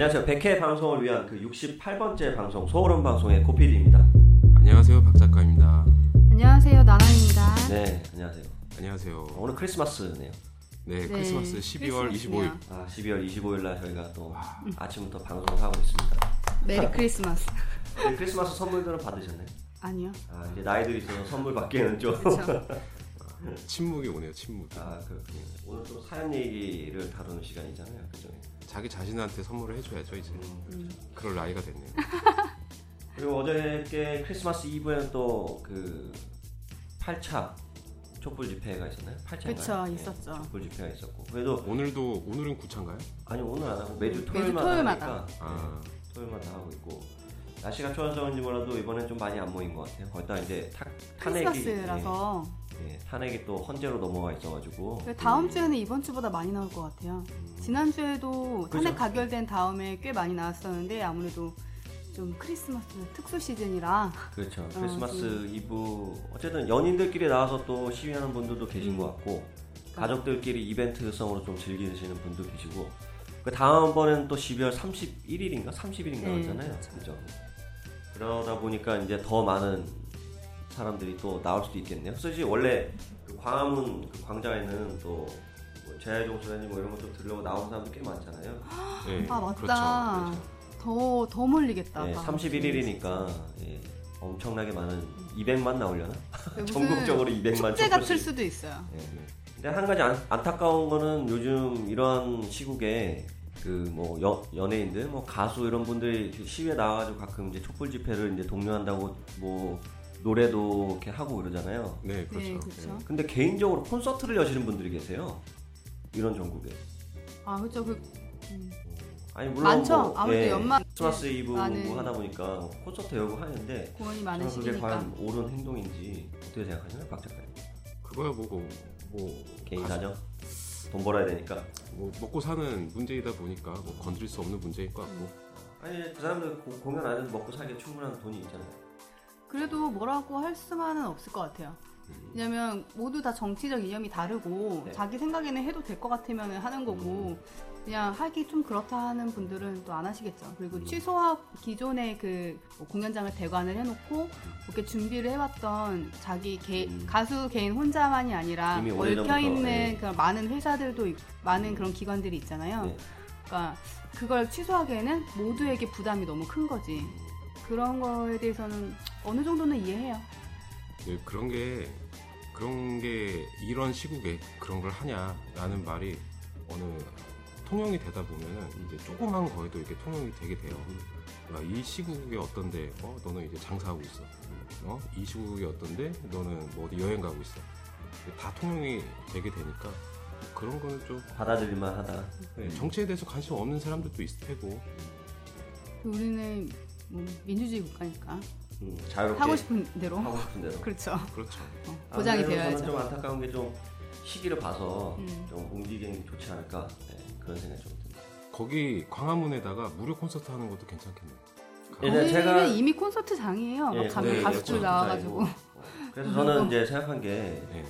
안녕하세요. 100회 방송을 위한 그 68번째 방송 소울음 방송의 고피디입니다. 안녕하세요 박 작가입니다. 안녕하세요 나나입니다. 네, 안녕하세요. 안녕하세요. 오늘 크리스마스네요. 네, 네, 크리스마스 12월 25일. 크리스마스네요. 아, 12월 25일 날 저희가 또 아침부터 방송을 하고 있습니다. 메리 크리스마스. 네, 크리스마스 선물들은 받으셨나요? 아니요. 아, 이제 나이들이 있어서 선물 받기에는 좀. 침묵이 오네요. 침묵. 아, 그렇군요. 오늘 또 사연 얘기를 다루는 시간이잖아요. 그죠? 자기 자신한테 선물을 해줘야죠 이제. 음. 그럴 나이가 됐네요. 그리고 어저께 크리스마스 이브에는 또 그 8차 촛불 집회가 있었나요? 8차인가요? 그쵸, 있었죠. 촛불 집회가 있었고. 그래도 오늘도 오늘은 9차인가요? 아니 오늘 안 하고 매주 토요일마다 토요일마다. 하니까 아. 네, 토요일마다 하고 있고 날씨가 추워서 그런지 몰라도 이번엔 좀 많이 안 모인 것 같아요. 거기다 이제 타, 탄핵이 크리스마스라서 예, 예, 탄핵이 또 헌재로 넘어가 있어가지고 그 다음 주에는 이번 주보다 많이 나올 것 같아요. 지난 주에도 그죠? 탄핵 가결된 다음에 꽤 많이 나왔었는데 아무래도 좀 크리스마스 특수 시즌이라 그렇죠. 어, 크리스마스 이브 어쨌든 연인들끼리 나와서 또 시위하는 분들도 계신 음. 것 같고 가족들끼리 이벤트성으로 좀 즐기시는 분도 계시고 그 다음 번에는 또 12월 31일인가 30일인가 네, 그러잖아요. 그렇죠. 그죠. 그러다 보니까 이제 더 많은 사람들이 또 나올 수도 있겠네요. 사실 원래 그 광화문 그 광장에는 또뭐 제야종 소장님 뭐 이런 것도 들으려고 나온 사람도 꽤 많잖아요. 네, 아 맞다. 그렇죠. 더 더 몰리겠다. 예, 주에. 31일이니까 예, 엄청나게 많은 200만 나오려나? 전국적으로 200만 축제가 촛불 틀 시- 수도 있어요. 예. 근데 한 가지 안, 안타까운 거는 요즘 이런 시국에 그 뭐 연예인들, 뭐 가수 이런 분들이 시위에 나와가지고 가끔 이제 촛불 집회를 이제 독려한다고 뭐 노래도 이렇게 하고 그러잖아요. 네, 그렇죠. 네, 그렇죠. 예. 근데 개인적으로 콘서트를 여시는 분들이 계세요. 이런 전국에. 아 그렇죠. 그 음, 아니 물론 많죠. 뭐, 아무래도 예, 연말 크리스마스 이브 많은- 하다 보니까 뭐 콘서트 열고 하는데 공연이 많은 저는 그게. 과연 옳은 행동인지 어떻게 생각하시나요, 박 작가님? 그거야 뭐고 뭐 개인 가수- 사정? 돈 벌어야 되니까. 뭐 먹고 사는 문제이다 보니까 뭐 건드릴 수 없는 문제일 것 같고. 아니 그 사람들 고- 공연 안 해도 먹고 살기에 충분한 돈이 있잖아요. 그래도 뭐라고 할 수만은 없을 것 같아요. 왜냐면 모두 다 정치적 이념이 다르고 네. 자기 생각에는 해도 될 것 같으면 하는 거고 그냥 하기 좀 그렇다 하는 분들은 또 안 하시겠죠. 그리고 음. 취소하고 기존의 그뭐 공연장을 대관을 해놓고 이렇게 준비를 해왔던 자기 개- 음. 가수 개인 혼자만이 아니라 얽혀 있는 네. 그런 많은 회사들도 있- 많은 그런 기관들이 있잖아요. 네. 그러니까 그걸 취소하기에는 모두에게 부담이 너무 큰 거지. 그런 거에 대해서는 어느 정도는 이해해요. 네, 그런 게 그런 게 이런 시국에 그런 걸 하냐라는 말이 어느 통용이 되다 보면은 이제 조그만 거에도 이렇게 통용이 되게 돼요. 야, 이 시국에 어떤데 어 너는 이제 장사하고 있어. 어이 시국에 어떤데 너는 뭐 어디 여행 가고 있어. 다 통용이 되게 되니까 그런 거는 좀 받아들일만 하다. 네, 정치에 대해서 관심 없는 사람들도 있을 테고 우리는 뭐 민주주의 국가니까 음, 자유롭게 하고 싶은 대로 하고 싶은 대로. 그렇죠. 그렇죠. 어, 아, 보장이 되어야죠. 좀 안타까운 게 좀 시기를 봐서 음. 좀 움직임이 좋지 않을까 네, 그런 생각이 좀 듭니다. 거기 광화문에다가 무료 콘서트 하는 것도 괜찮겠네요. 거기는 제가- 이미 콘서트장이에요. 예, 막 가면 거기 가수들 콘서트장이고. 나와가지고 어, 그래서 저는 이제 생각한 게 네.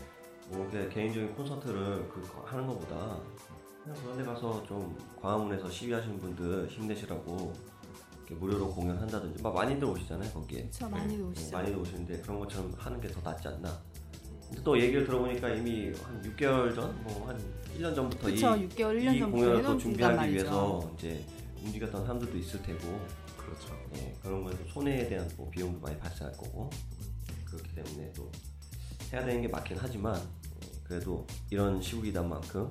뭐 이렇게 개인적인 콘서트를 그 하는 것보다 그냥 그런 데 가서 좀 광화문에서 시위하시는 분들 힘내시라고 이렇게 무료로 공연한다든지 막 많이들 오시잖아요 거기에 그렇죠. 많이 네, 오시죠. 많이들 오시는데 그런 것처럼 하는 게 더 낫지 않나 근데 또 얘기를 들어보니까 이미 한 6개월 전, 뭐 한 1년 전부터 그렇죠. 6개월, 1년 이 전부터 공연을 또 해놓은 준비하기 말이죠. 위해서 이제 움직였던 사람들도 있을 테고 그렇죠. 예, 그런 거에서 손해에 대한 뭐 비용도 많이 발생할 거고 그렇기 때문에 또 해야 되는 게 맞긴 하지만 예, 그래도 이런 시국이다 만큼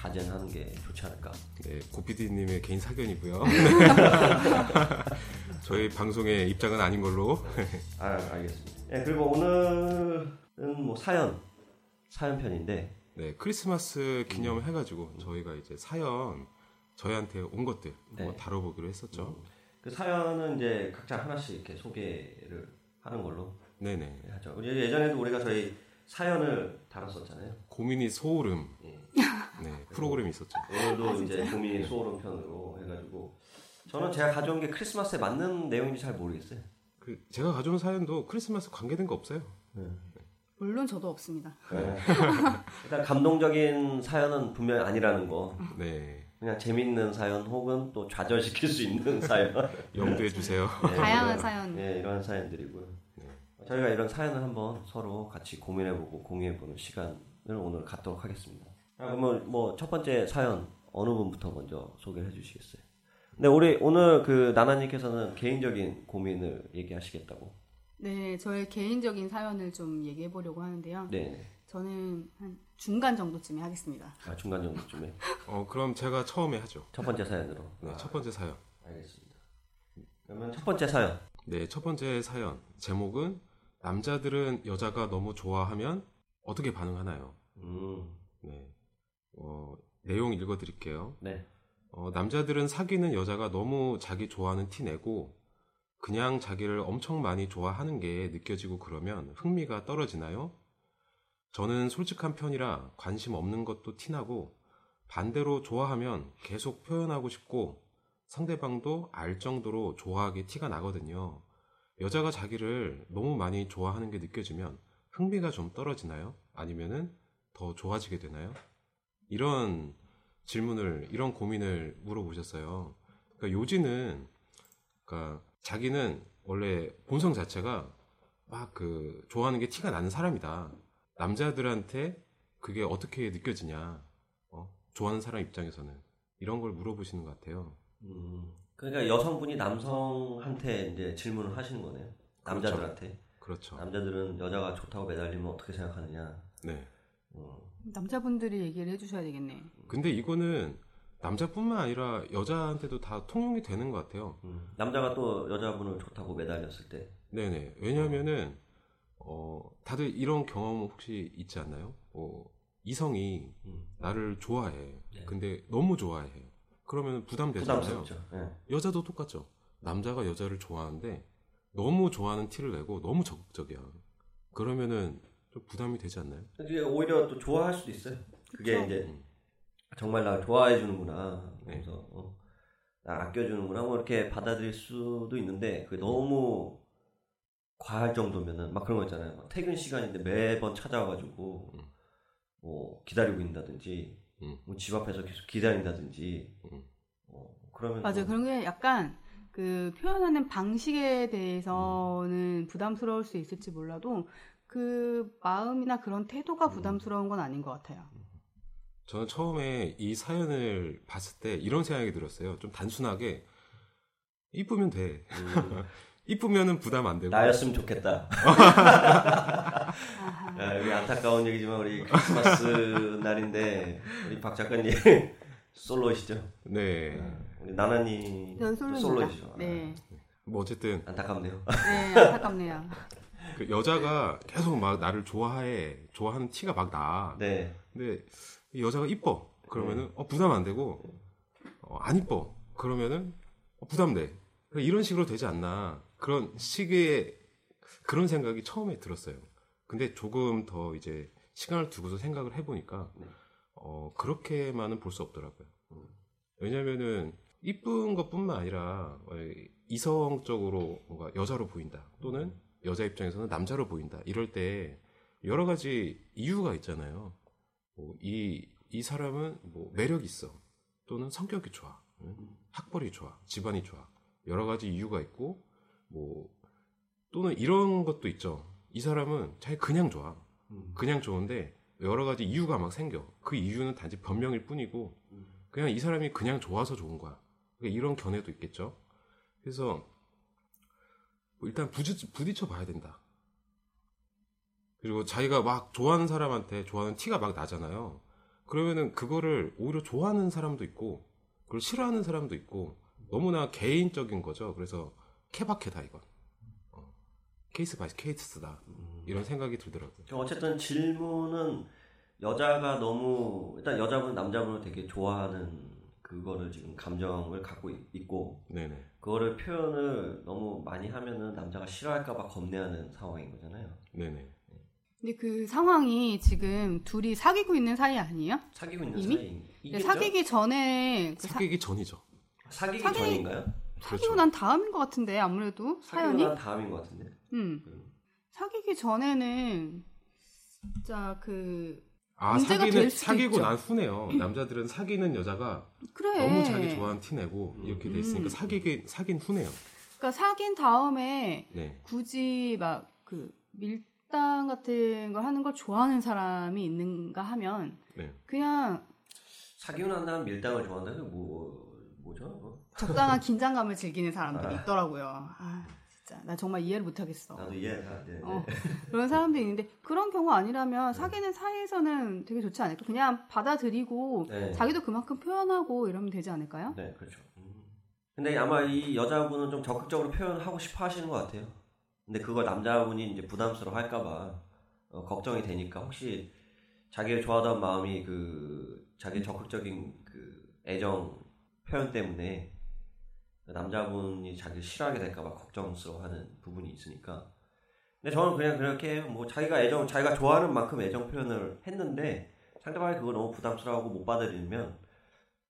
자제는 하는 게 좋지 않을까 네, 고피디님의 개인 사견이고요. 저희 방송의 입장은 아닌 걸로. 아 알겠습니다 예, 그리고 오늘은 뭐 사연 사연 편인데 네, 크리스마스 기념을 해가지고 저희가 이제 사연 저희한테 온 것들 네. 다뤄보기로 했었죠. 그 사연은 이제 각자 하나씩 이렇게 소개를 하는 걸로 네네. 하죠 예전에도 우리가 저희 사연을 다뤘었잖아요 고민이 소울음. 예. 네, 프로그램이 있었죠. 오늘도 이제 고민이 소울음 편으로 해가지고 저는 제가 가져온 게 크리스마스에 맞는 내용인지 잘 모르겠어요. 그 제가 가져온 사연도 크리스마스 관계된 거 없어요. 물론 저도 없습니다. 일단 감동적인 사연은 분명히 아니라는 거. 네. 그냥 재밌는 사연 혹은 또 좌절시킬 수 있는 사연. 염두해 주세요. 네, 다양한 사연. 네, 이런 사연들이고요. 저희가 이런 사연을 한번 서로 같이 고민해보고 공유해보는 시간을 오늘 갖도록 하겠습니다. 자, 그러면 뭐 첫 번째 사연 어느 분부터 먼저 소개해 주시겠어요? 네, 우리 오늘 그 나나님께서는 개인적인 고민을 얘기하시겠다고. 네, 저의 개인적인 사연을 좀 얘기해 보려고 하는데요. 네, 저는 한 중간 정도쯤에 하겠습니다. 아, 중간 정도쯤에 어, 그럼 제가 처음에 하죠. 첫 번째 사연으로. 네, 첫 번째 사연. 알겠습니다. 그러면 첫 번째 사연. 네, 첫 번째 사연. 제목은 남자들은 여자가 너무 좋아하면 어떻게 반응하나요? 음, 네. 어, 내용 읽어드릴게요. 네. 어, 남자들은 사귀는 여자가 너무 자기 좋아하는 티 내고 그냥 자기를 엄청 많이 좋아하는 게 느껴지고 그러면 흥미가 떨어지나요? 저는 솔직한 편이라 관심 없는 것도 티나고 반대로 좋아하면 계속 표현하고 싶고 상대방도 알 정도로 좋아하게 티가 나거든요. 여자가 자기를 너무 많이 좋아하는 게 느껴지면 흥미가 좀 떨어지나요? 아니면은 더 좋아지게 되나요? 이런 질문을 이런 고민을 물어보셨어요. 그러니까 요지는 그러니까 자기는 원래 본성 자체가 막 그 좋아하는 게 티가 나는 사람이다. 남자들한테 그게 어떻게 느껴지냐? 어? 좋아하는 사람 입장에서는 이런 걸 물어보시는 것 같아요. 음, 그러니까 여성분이 남성한테 이제 질문을 하시는 거네요. 남자들한테. 그렇죠. 남자들은 여자가 좋다고 매달리면 어떻게 생각하느냐. 네. 어, 남자분들이 얘기를 해주셔야 되겠네. 근데 이거는 남자뿐만 아니라 여자한테도 다 통용이 되는 것 같아요. 음. 남자가 또 여자분을 좋다고 매달렸을 때. 네네. 왜냐하면은 어 다들 이런 경험 혹시 있지 않나요? 뭐 이성이 음. 나를 좋아해. 네. 근데 너무 좋아해. 그러면 부담되잖아요. 예. 여자도 똑같죠. 남자가 여자를 좋아하는데 너무 좋아하는 티를 내고 너무 적극적이야. 그러면은 좀 부담이 되지 않나요? 그게 오히려 또 좋아할 수도 있어요. 그게 그쵸. 이제 정말 나 좋아해 주는구나. 네. 그래서 어, 나 아껴 주는구나. 뭐 이렇게 받아들일 수도 있는데 그게 너무 과할 정도면은 막 그런 거 있잖아요. 막 퇴근 시간인데 매번 찾아와가지고 음. 뭐 기다리고 있다든지 음. 뭐 집 앞에서 계속 기다린다든지 음. 어, 그러면 맞아요. 뭐 그런 게 약간 그 표현하는 방식에 대해서는 부담스러울 수 있을지 몰라도 그 마음이나 그런 태도가 부담스러운 건 아닌 것 같아요. 저는 처음에 이 사연을 봤을 때 이런 생각이 들었어요. 좀 단순하게 이쁘면 돼. 음, 이쁘면은 부담 안 되고. 나였으면 좋겠다. 야, 여기 안타까운 얘기지만 우리 크리스마스 날인데 우리 박 작가님 솔로이시죠? 네. 우리 나나님. 솔로이시죠? 네, 뭐 어쨌든 아, 안타깝네요. 네 안타깝네요. 그 여자가 계속 막 나를 좋아해, 좋아하는 티가 막 나. 네. 근데 이 여자가 이뻐. 그러면은 어, 부담 안 되고 어, 안 이뻐. 그러면은 어, 부담돼. 이런 식으로 되지 않나. 그런 식의 그런 생각이 처음에 들었어요. 근데 조금 더 이제 시간을 두고서 생각을 해보니까 어, 그렇게만은 볼 수 없더라고요. 왜냐면은 이쁜 것뿐만 아니라 어, 이성적으로 뭔가 여자로 보인다 또는 여자 입장에서는 남자로 보인다 이럴 때 여러 가지 이유가 있잖아요. 뭐 이, 이 사람은 뭐 매력 있어 또는 성격이 좋아 응? 학벌이 좋아 집안이 좋아 여러 가지 이유가 있고 뭐 또는 이런 것도 있죠. 이 사람은 자기 그냥 좋아 음. 그냥 좋은데 여러 가지 이유가 막 생겨 그 이유는 단지 변명일 뿐이고 그냥 이 사람이 그냥 좋아서 좋은 거야. 그러니까 이런 견해도 있겠죠. 그래서 뭐 일단 부딪, 부딪혀 봐야 된다. 그리고 자기가 막 좋아하는 사람한테 좋아하는 티가 막 나잖아요. 그러면은 그거를 오히려 좋아하는 사람도 있고, 그걸 싫어하는 사람도 있고, 너무나 개인적인 거죠. 그래서 케바케다 이건. 어, case by case다. 이런 생각이 들더라고요. 그 어쨌든 질문은 여자가 너무 일단 여자분 남자분을 되게 좋아하는 그거를 지금 감정을 갖고 있- 있고 네네. 그거를 표현을 너무 많이 하면은 남자가 싫어할까봐 겁내하는 상황인 거잖아요. 네네. 근데 그 상황이 지금 둘이 사귀고 있는 사이 아니에요? 사귀고 있는 이미? 사이. 근데 사귀기 전에 그 사, 사귀기 전이죠. 사귀기 사귀- 전인가요? 사귀고 그렇죠. 난 다음인 것 같은데 아무래도 사귀고 사연이 난 다음인 것 같은데. 음. 사귀기 전에는 진짜 그 아 문제가 사귀는 될 수도 사귀고 있죠. 난 후네요. 남자들은 사귀는 여자가 그래. 너무 자기 좋아하는 티 내고 이렇게 돼 있으니까 음. 사귀긴 사귄 후네요. 그러니까 사귄 다음에 네. 굳이 막 그 밀당 같은 걸 하는 걸 좋아하는 사람이 있는가 하면 네. 그냥 사귀고 난 다음 밀당을 좋아한다는 게 뭐, 뭐죠? 어? 적당한 긴장감을 즐기는 사람들이 아. 있더라고요. 아, 진짜 나 정말 이해를 못 하겠어. 나도 이해가 안 돼. 어, 그런 사람들이 있는데 그런 경우 아니라면 사귀는 사이에서는 되게 좋지 않을까? 그냥 받아들이고 네. 자기도 그만큼 표현하고 이러면 되지 않을까요? 네, 그렇죠. 음. 근데 아마 이 여자분은 좀 적극적으로 표현하고 싶어 하시는 것 같아요. 근데 그걸 남자분이 이제 부담스러워 할까봐 어, 걱정이 되니까 혹시 자기를 좋아하던 마음이 그 자기 적극적인 그 애정 표현 때문에 남자분이 자기를 싫어하게 될까봐 걱정스러워하는 부분이 있으니까. 근데 저는 그냥 그렇게. 뭐 자기가 애정, 자기가 좋아하는 만큼 애정 표현을 했는데 상대방이 그거 너무 부담스러워하고 못 받아들이면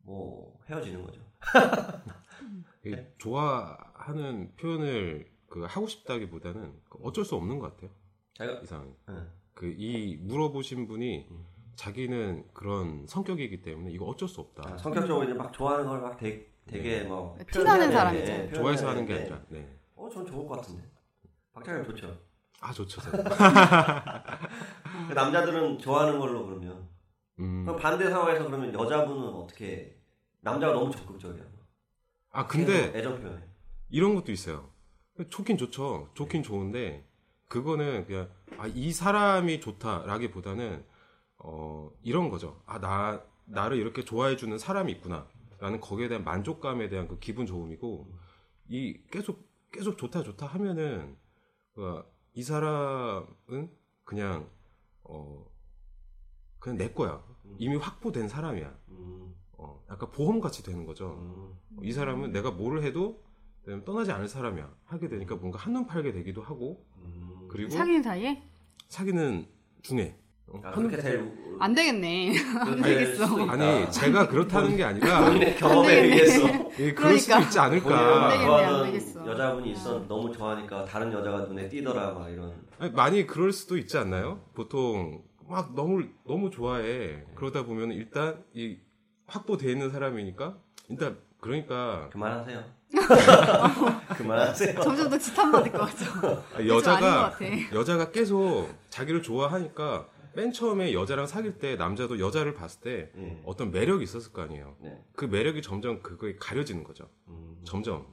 뭐 헤어지는 거죠. 이 좋아하는 표현을 그 하고 싶다기보다는 어쩔 수 없는 것 같아요. 자기가 이상. 응. 그이 물어보신 분이 음. 자기는 그런 성격이기 때문에 이거 어쩔 수 없다. 아, 성격적으로 이제 막 좋아하는 걸 막 되게, 되게 뭐 티나는 표현해야 사람이죠. 돼. 예, 좋아해서 하는 게 아니라. 네. 어, 전 좋을 것 같은데. 박장님 좋죠. 아 좋죠. 그 남자들은 좋아하는 걸로 그러면. 음. 그럼 반대 상황에서 그러면 여자분은 어떻게 남자가 너무 적극적이야. 아 근데 애정 표현해. 이런 것도 있어요. 좋긴 좋죠. 좋긴 좋은데 그거는 그냥 아, 이 사람이 좋다라기보다는 어, 이런 거죠. 아 나 나를 이렇게 좋아해 주는 사람이 있구나 라는 거기에 대한 만족감에 대한 그 기분 좋음이고 이 계속 계속 좋다 좋다 하면은 그, 이 사람은 그냥 어 그냥 내 거야. 이미 확보된 사람이야. 음, 어, 약간 보험 같이 되는 거죠. 음. 이 사람은 내가 뭐를 해도 떠나지 않을 사람이야. 하게 되니까 뭔가 한눈 팔게 되기도 하고 음. 그리고 사귀는 사이에 사귀는 중에 어, 아, 한눈 그렇게 될 안 되겠네. 안 되겠어. 아니 제가 그렇다는 게 아니라 본인의 경험에 안 되겠네. 의해서 예, 그럴 수도 그러니까. 있지 본인을 않을까. 안막 되겠네, 안 좋아하는 되겠어. 여자분이 있어 너무 좋아하니까 다른 여자가 눈에 띄더라 막 이런. 아니, 많이 그럴 수도 있지 않나요? 보통 막 너무 너무 좋아해. 그러다 보면 일단 이 확보되어 있는 사람이니까 일단 그러니까 그만하세요. 그만하세요. 점점 더 지탄 받을 것 같죠. 아, 것 여자가 같아. 여자가 계속 자기를 좋아하니까 맨 처음에 여자랑 사귈 때 남자도 여자를 봤을 때 예. 어떤 매력이 있었을 거 아니에요. 네. 그 매력이 점점 그거에 가려지는 거죠. 음. 점점.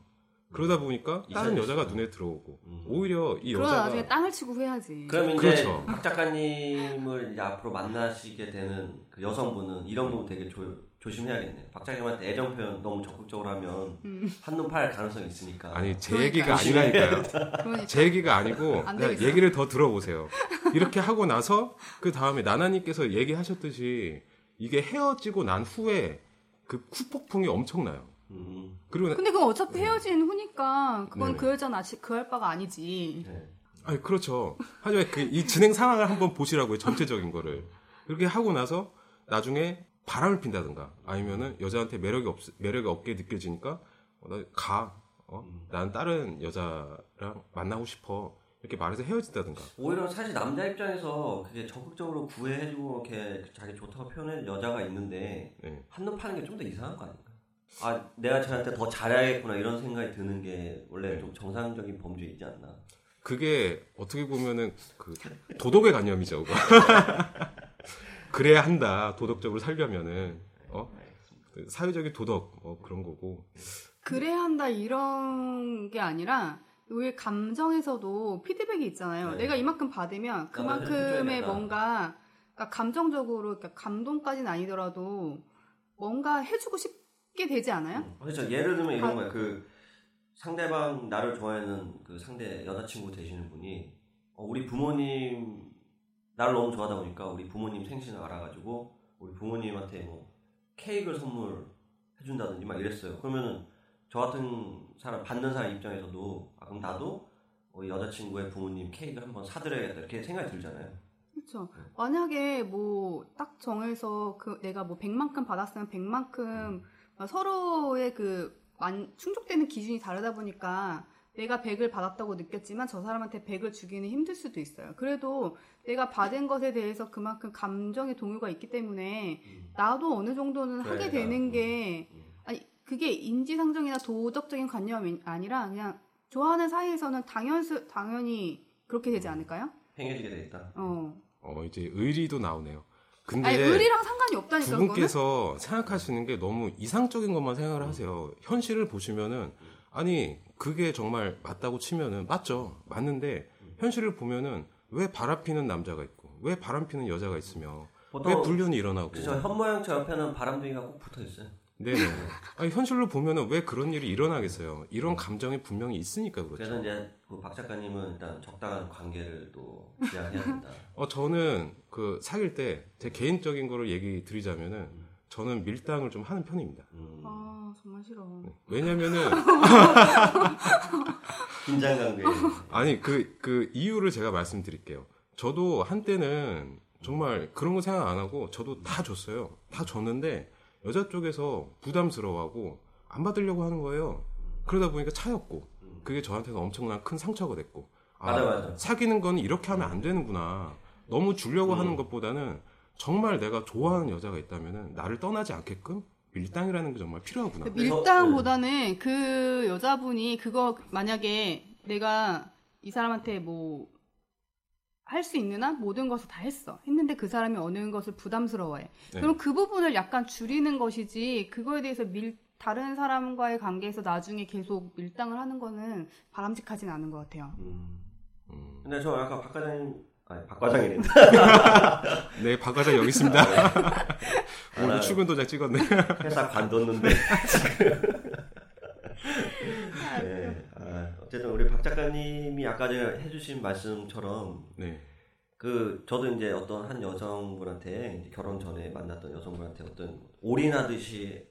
그러다 보니까 다른. 여자가 눈에 들어오고 음. 오히려 이 그러다 여자가 나중에 땅을 치고 후회하지. 그럼 이제 그렇죠. 박 작가님을 이제 앞으로 만나시게 되는 그 여성분은 이런 부분 되게 조, 조심해야겠네요. 박 작가님한테 애정 표현 너무 적극적으로 하면 음. 한눈 팔 가능성이 있으니까. 아니 제 그러니까요. 얘기가 아니라니까요. 그러니까. 제 얘기가 아니고. 얘기를 더 들어보세요. 이렇게 하고 나서 그 다음에 나나님께서 얘기하셨듯이 이게 헤어지고 난 후에 그 후폭풍이 엄청나요. 음. 그리고 근데 그건 어차피 헤어진 후니까 그건 네네. 그 여자는 아직 그할 바가 아니지. 네. 아니 그렇죠. 하지만 그 이 진행 상황을 한번 보시라고요. 전체적인 거를 그렇게 하고 나서 나중에 바람을 핀다든가 아니면은 여자한테 매력이 없 매력이 없게 느껴지니까 어, 나 가. 어? 난 다른 여자랑 만나고 싶어. 이렇게 말해서 헤어진다든가. 오히려 사실 남자 입장에서 그게 적극적으로 구애해주고 이렇게 자기 좋다고 표현해 여자가 있는데 네. 한눈 파는 게 좀 더 이상한 거 아닌가? 아 내가 쟤한테 더 잘해야겠구나 이런 생각이 드는 게 원래 네. 좀 정상적인 범죄이지 않나? 그게 어떻게 보면은 그 도덕의 관념이죠. 그래야 한다. 도덕적으로 살려면은 어? 그 사회적인 도덕 뭐 그런 거고. 그래야 한다 이런 게 아니라 왜 감정에서도 피드백이 있잖아요. 네. 내가 이만큼 받으면 그만큼의. 뭔가 그러니까 감정적으로 그러니까 감동까지는 아니더라도 뭔가 해주고 싶게 되지 않아요? 그렇죠. 예를 들면 이런 아. 거예요. 그 상대방 나를 좋아하는 그 상대 여자친구 되시는 분이 어, 우리 부모님 나를 너무 좋아하다 보니까 우리 부모님 생신을 알아가지고 우리 부모님한테 뭐 케이크를 선물해 준다든지 막 이랬어요. 그러면은 저 같은 사람 받는 사람 입장에서도 아, 그럼 나도 우리 여자친구의 부모님 케이크 한번 사드려야겠다 이렇게 생각이 들잖아요. 그렇죠. 만약에 뭐 딱 정해서 그 내가 뭐 100만큼 받았으면 100만큼 서로의 그 만, 충족되는 기준이 다르다 보니까 내가 100을 받았다고 느꼈지만 저 사람한테 100을 주기는 힘들 수도 있어요. 그래도 내가 받은 것에 대해서 그만큼 감정의 동요가 있기 때문에 나도 어느 정도는 하게 나- 되는 게 음. 아니 그게 인지상정이나 도덕적인 관념이 아니라 그냥 좋아하는 사이에서는 당연스 당연히 그렇게 되지 않을까요? 행해지게 되겠다. 어. 어, 이제 의리도 나오네요. 근데 아니 의리랑 상관이 없다니까 두 그거는. 분께서 생각하시는 게 너무 이상적인 것만 생각을 하세요. 현실을 보시면은 아니 그게 정말 맞다고 치면은 맞죠. 맞는데 현실을 보면은 왜 바람 피는 남자가 있고 왜 바람 피는 여자가 있으며 왜 불륜이 일어나고 그죠 현모양처 옆에는 바람둥이가 꼭 붙어 있어요. 네네. 아니 현실로 보면은 왜 그런 일이 일어나겠어요. 이런 감정이 분명히 있으니까 그렇죠. 그래서 이제 그 박 작가님은 일단 적당한 관계를 또 지향해야 된다. 어 저는 그 사귈 때 제 개인적인 거를 얘기 드리자면은 저는 밀당을 좀 하는 편입니다. 음, 아 정말 싫어. 왜냐면은 긴장 관계. 아니 그그 이유를 제가 말씀드릴게요. 저도 한때는 정말 그런 거 생각 안 하고 저도 다 줬어요. 다 줬는데 여자 쪽에서 부담스러워하고 안 받으려고 하는 거예요. 그러다 보니까 차였고 그게 저한테는 엄청난 큰 상처가 됐고 아, 맞아, 맞아. 사귀는 건 이렇게 하면 안 되는구나. 너무 주려고 음. 하는 것보다는 정말 내가 좋아하는 여자가 있다면은 나를 떠나지 않게끔 밀당이라는 게 정말 필요하구나. 그 밀당보다는 그 여자분이 그거 만약에 내가 이 사람한테 뭐 할 수 있는 한 모든 것을 다 했어. 했는데 그 사람이 어느 것을 부담스러워해. 네. 그럼 그 부분을 약간 줄이는 것이지 그거에 대해서 밀 다른 사람과의 관계에서 나중에 계속 밀당을 하는 거는 바람직하진 않은 것 같아요. 음. 음. 근데 저 아까 박 과장님 아니 박 과장이랬다. 네, 박 과장 여기 있습니다. 오늘 아, 출근 도장 찍었네. 회사 관뒀는데 지금. 네. 아, 어쨌든 우리 박 작가님이 아까 전에 해주신 말씀처럼 네, 그 저도 이제 어떤 한 여성분한테 이제 결혼 전에 만났던 여성분한테 어떤 올인하듯이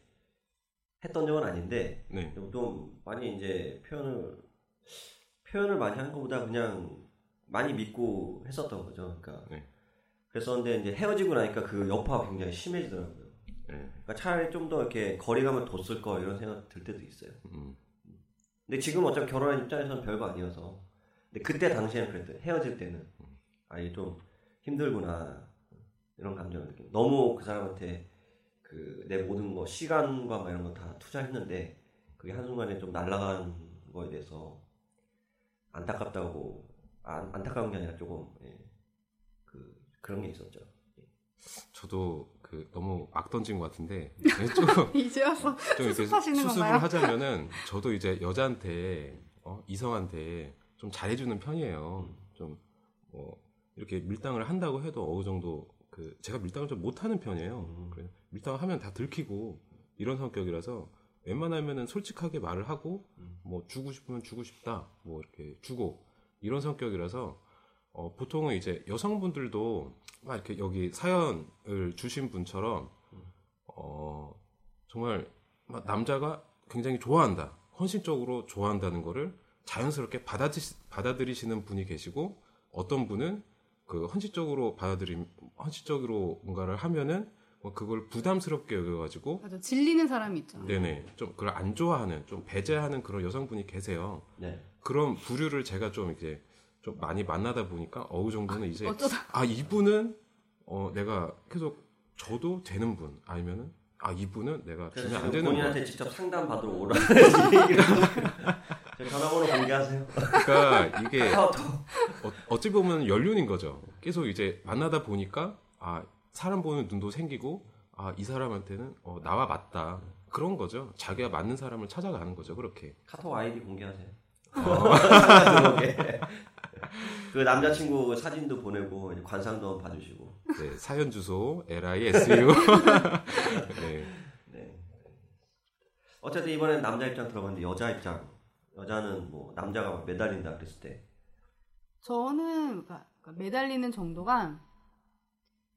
했던 적은 아닌데 네, 좀 많이 이제 표현을 표현을 많이 한 것보다 그냥 많이 믿고 했었던 거죠. 그러니까 네. 그랬었는데 이제 헤어지고 나니까 그 여파가 굉장히 심해지더라고요. 네. 그러니까 차라리 좀 더 이렇게 거리감을 뒀을 거 이런 생각 들 때도 있어요. 음, 근데 지금 어차피 결혼한 입장에서는 별거 아니어서. 근데 그때 당시에는 그랬대요. 헤어질 때는 아 이게 좀 힘들구나 이런 감정을 느끼. 너무 그 사람한테 그 내 모든 거 시간과 막 이런 거 다 투자했는데 그게 한 순간에 좀 날아간 거에 대해서 안타깝다고 안, 안타까운 게 아니라 조금 예, 그 그런 게 있었죠. 저도 그 너무 막 던진 것 같은데 네, 좀, 이제 와서 좀 이렇게 수습하시는 수습을 건가요? 하자면은 저도 이제 여자한테 어, 이성한테 좀 잘해주는 편이에요. 좀 뭐 이렇게 밀당을 한다고 해도 어느 정도 그 제가 밀당을 좀 못하는 편이에요. 음. 그래 밀당을 하면 다 들키고 이런 성격이라서 웬만하면은 솔직하게 말을 하고 음. 뭐 주고 싶으면 주고 싶다 뭐 이렇게 주고 이런 성격이라서 어, 보통은 이제 여성분들도 막 이렇게 여기 사연을 주신 분처럼 어, 정말 막 남자가 굉장히 좋아한다 헌신적으로 좋아한다는 거를 자연스럽게 받아들이, 받아들이시는 분이 계시고 어떤 분은 그 헌신적으로 받아들임 헌신적으로 뭔가를 하면은 뭐 그걸 부담스럽게 여겨가지고 맞아 질리는 사람이 있죠. 네네 좀 그걸 안 좋아하는 좀 배제하는 그런 여성분이 계세요. 네. 그런 부류를 제가 좀 이제 좀 많이 만나다 보니까 어느 정도는 이제 어쩌다 아 이분은 어 내가 계속 줘도 되는 분 아니면은 아 이분은 내가 주면 안 되는 분 본인한테 직접 상담 받으러 얘기를 제 전화번호 공개하세요. 그러니까 이게 카카오톡. 어, 어찌 보면 연륜인 거죠. 계속 이제 만나다 보니까 아 사람 보는 눈도 생기고 아 이 사람한테는 어, 나와 맞다 그런 거죠. 자기가 맞는 사람을 찾아가는 거죠. 그렇게 카톡 아이디 공개하세요. 들어오게. 그 남자친구 사진도 보내고 관상도 봐주시고. 네, 사연 주소 lisu 네, 네. 어쨌든 이번엔 남자 입장 들어봤는데 여자 입장. 여자는 뭐 남자가 막 매달린다 그랬을 때 저는 그러니까 매달리는 정도가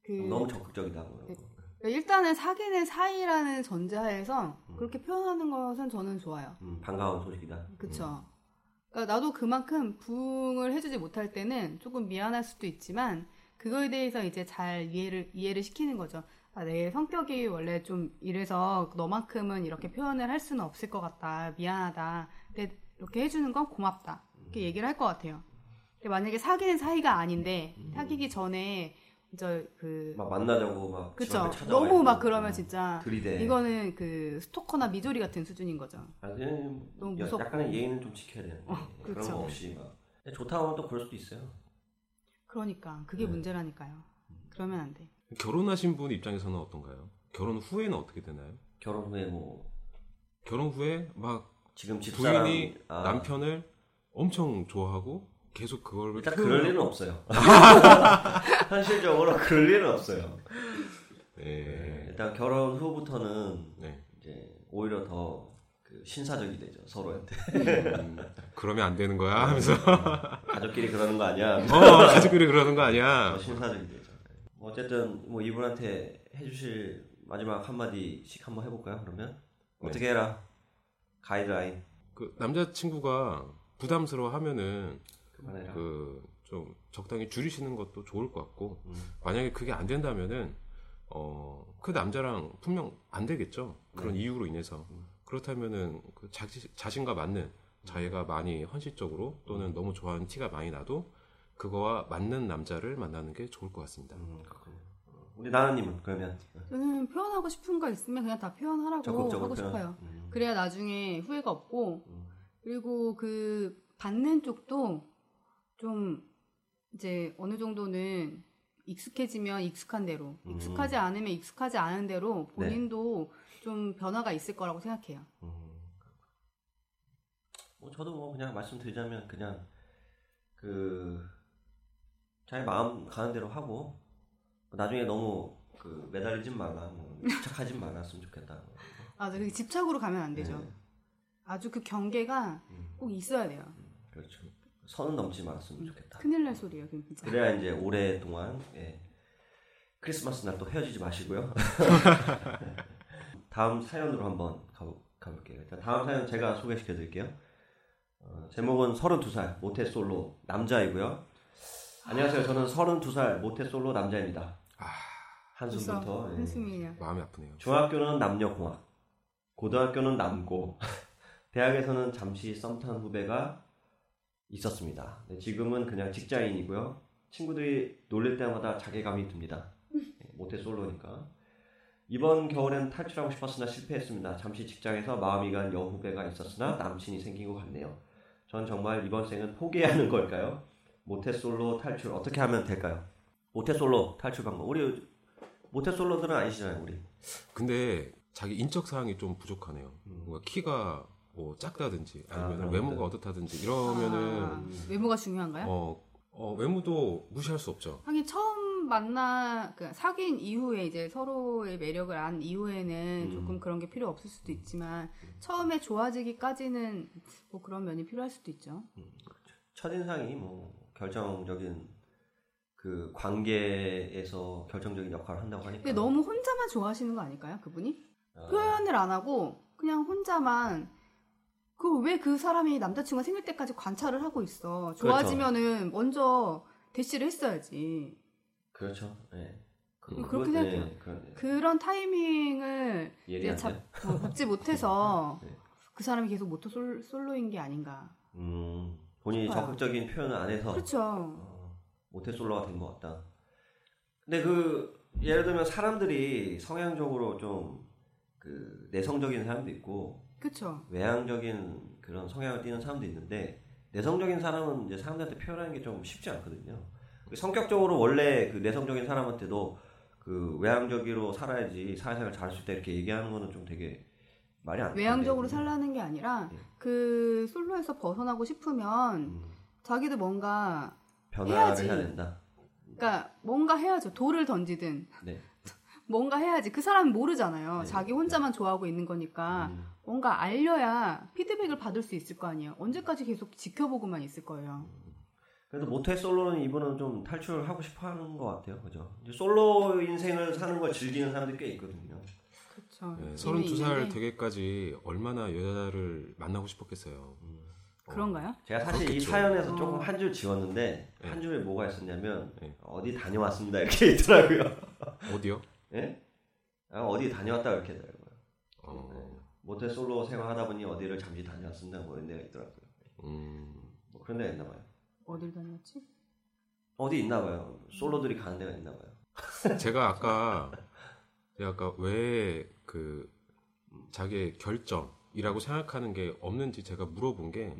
그 너무 적극적이다. 뭐 네. 그러니까 일단은 사귀는 사이라는 전제하에서 음. 그렇게 표현하는 것은 저는 좋아요. 음, 반가운 소식이다. 그쵸. 그러니까 나도 그만큼 부응을 해주지 못할 때는 조금 미안할 수도 있지만 그거에 대해서 이제 잘 이해를 이해를 시키는 거죠. 아, 내 성격이 원래 좀 이래서 너만큼은 이렇게 표현을 할 수는 없을 것 같다. 미안하다. 근데 이렇게 해주는 건 고맙다. 이렇게 얘기를 할 것 같아요. 근데 만약에 사귀는 사이가 아닌데 사귀기 전에 저그 막 만나자고 막 그쵸 너무 막 그러면 어, 진짜 들이대. 이거는 그 스토커나 미조리 같은 수준인 거죠. 아, 그냥 너무 야- 무섭고. 약간의 예의는 좀 지켜야 되는데 어, 그런 그렇죠. 거 없이 막 좋다고 하면 또 그럴 수도 있어요. 그러니까 그게 네. 문제라니까요. 그러면 안 돼. 결혼하신 분 입장에서는 어떤가요? 결혼 후에는 어떻게 되나요? 결혼 후에 뭐 결혼 후에 막 지금 집사람 부인이 아, 남편을 엄청 좋아하고 계속 그걸 일단 표현하고- 그럴 일은 없어요. 현실적으로 그럴 일은 없어요. 네, 네. 일단 결혼 후부터는 네. 이제 오히려 더 그 신사적이 되죠 서로한테. 음, 그러면 안 되는 거야 하면서 가족끼리 그러는 거 아니야? 어 가족끼리 그러는 거 아니야 더 신사적이 되죠. 뭐 어쨌든 뭐 이분한테 해주실 마지막 한마디씩 한번 해볼까요? 그러면 네. 어떻게 해라 가이드라인 그 남자친구가 부담스러워 하면은 그만해라. 그좀 적당히 줄이시는 것도 좋을 것 같고 음. 만약에 그게 안 된다면은 어 그 남자랑 분명 안 되겠죠 그런 네. 이유로 인해서 음. 그렇다면은 그 자기, 자신과 맞는 자기가 많이 헌실적으로 또는 너무 좋아하는 티가 많이 나도 그거와 맞는 남자를 만나는 게 좋을 것 같습니다. 음. 어, 우리 나나님은 그러면 저는 표현하고 싶은 거 있으면 그냥 다 표현하라고 적극적으로 하고 표현. 싶어요. 음. 그래야 나중에 후회가 없고 음. 그리고 그 받는 쪽도 좀 이제 어느 정도는 익숙해지면 익숙한 대로 음. 익숙하지 않으면 익숙하지 않은 대로 본인도 좀 변화가 있을 거라고 생각해요. 음. 뭐 저도 뭐 그냥 말씀드리자면 그냥 그 자기 마음 가는 대로 하고 나중에 너무 그 매달리진 마라, 뭐 집착하지 말았으면 좋겠다. 아, 그 집착으로 가면 안 되죠. 네. 아주 그 경계가 음, 꼭 있어야 돼요. 그렇죠. 선은 넘지 말았으면 좋겠다. 큰일 날 소리예요, 그 진짜. 그래야 이제 오랫동안 예. 크리스마스 날 또 헤어지지 마시고요. 다음 사연으로 한번 가보, 가볼게요. 일단 다음 사연 제가 소개시켜 드릴게요. 어, 제목은 32살 모태솔로 남자이고요. 안녕하세요. 저는 32살 모태솔로 남자입니다. 한숨부터. 벌써 예. 한숨이냐. 마음이 아프네요. 중학교는 남녀공학, 고등학교는 남고, 대학에서는 잠시 썸탄 후배가 있었습니다. 네, 지금은 그냥 직장인이고요. 친구들이 놀릴 때마다 자괴감이 듭니다. 네, 모태 솔로니까. 이번 겨울엔 탈출하고 싶었으나 실패했습니다. 잠시 직장에서 마음이 간 여후배가 있었으나 남친이 생긴 것 같네요. 전 정말 이번 생은 포기해야 하는 걸까요? 모태솔로 탈출 어떻게 하면 될까요? 모태솔로 탈출 방법. 우리 모태솔로들은 아니시잖아요, 우리. 근데 자기 인적 사항이 좀 부족하네요. 뭔가 키가 뭐 작다든지 아, 아니면 그런 외모가. 어떻다든지 이러면은 아, 외모가 중요한가요? 어, 어, 외모도 무시할 수 없죠. 하긴 처음 만나 그 사귄 이후에 이제 서로의 매력을 안 이후에는 음. 조금 그런 게 필요 없을 수도 있지만 처음에 좋아지기까지는 뭐 그런 면이 필요할 수도 있죠. 첫인상이 뭐 결정적인 그 관계에서 결정적인 역할을 한다고 하니까. 근데 너무 혼자만 좋아하시는 거 아닐까요, 그분이? 아, 표현을 안 하고 그냥 혼자만 그 왜 그 사람이 남자친구가 생길 때까지 관찰을 하고 있어. 좋아지면은 먼저 대시를 했어야지. 그렇죠. 예. 그, 그렇게 그건, 생각해요. 예, 그건, 예. 그런 타이밍을 이제 안 잡, 돼. 뭐 잡지 못해서 네. 그 사람이 계속 모토 솔, 솔로인 게 아닌가. 음, 본인이 싶어요. 적극적인 표현을 안 해서 그렇죠. 어, 모태 솔로가 된 것 같다. 근데 그 예를 들면 사람들이 성향적으로 좀 그 내성적인 사람도 있고 그렇죠. 외향적인 그런 성향을 띠는 사람도 있는데 내성적인 사람은 이제 사람들한테 표현하는 게 좀 쉽지 않거든요. 성격적으로 원래 그 내성적인 사람한테도 그 외향적으로 살아야지 사회생활 잘할 수 있다 이렇게 얘기하는 거는 좀 되게 말이 안 외향적으로 되거든요. 살라는 게 아니라 예. 그 솔로에서 벗어나고 싶으면 음, 자기도 뭔가 변화를 해야지. 해야 된다. 그러니까 뭔가 해야죠. 돌을 던지든 네. 뭔가 해야지. 그 사람은 모르잖아요. 네. 자기 혼자만 좋아하고 있는 거니까 음, 뭔가 알려야 피드백을 받을 수 있을 거 아니에요. 언제까지 계속 지켜보고만 있을 거예요. 그래도 모태 솔로는 이분은 좀 탈출을 하고 싶어 하는 것 같아요. 그죠? 솔로 인생을 사는 걸 즐기는 사람들이 꽤 있거든요. 그렇죠. 네, 이미 32살 있는데. 되기까지 얼마나 여자를 만나고 싶었겠어요. 그런가요? 제가 사실 이 그렇겠죠. 사연에서 어. 조금 한 줄 지웠는데 네. 한 줄에 뭐가 있었냐면 네. 어디 다녀왔습니다 이렇게 있더라고요. 어디요? 예? 아, 어디 다녀왔다 이렇게 있더라고요. 어, 모태 솔로 생활하다 보니 어디를 잠시 다녀왔습니다 뭐 이런 데가 있더라고요. 음, 뭐 그런 데가 있나 봐요. 어딜 다녔지? 어디 있나 봐요. 솔로들이 가는 데가 있나 봐요. 제가 아까 제가 아까 왜 그 자기의 결정이라고 생각하는 게 없는지 제가 물어본 게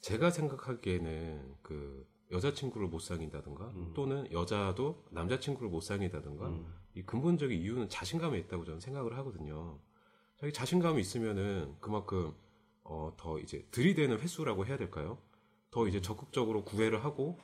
제가 생각하기에는 그 여자친구를 못 사귄다든가 음. 또는 여자도 남자친구를 못 사귄다든가 음. 이 근본적인 이유는 자신감에 있다고 저는 생각을 하거든요. 자기 자신감이 있으면은 그만큼 어, 더 이제 들이대는 횟수라고 해야 될까요? 더 이제 적극적으로 구애를 하고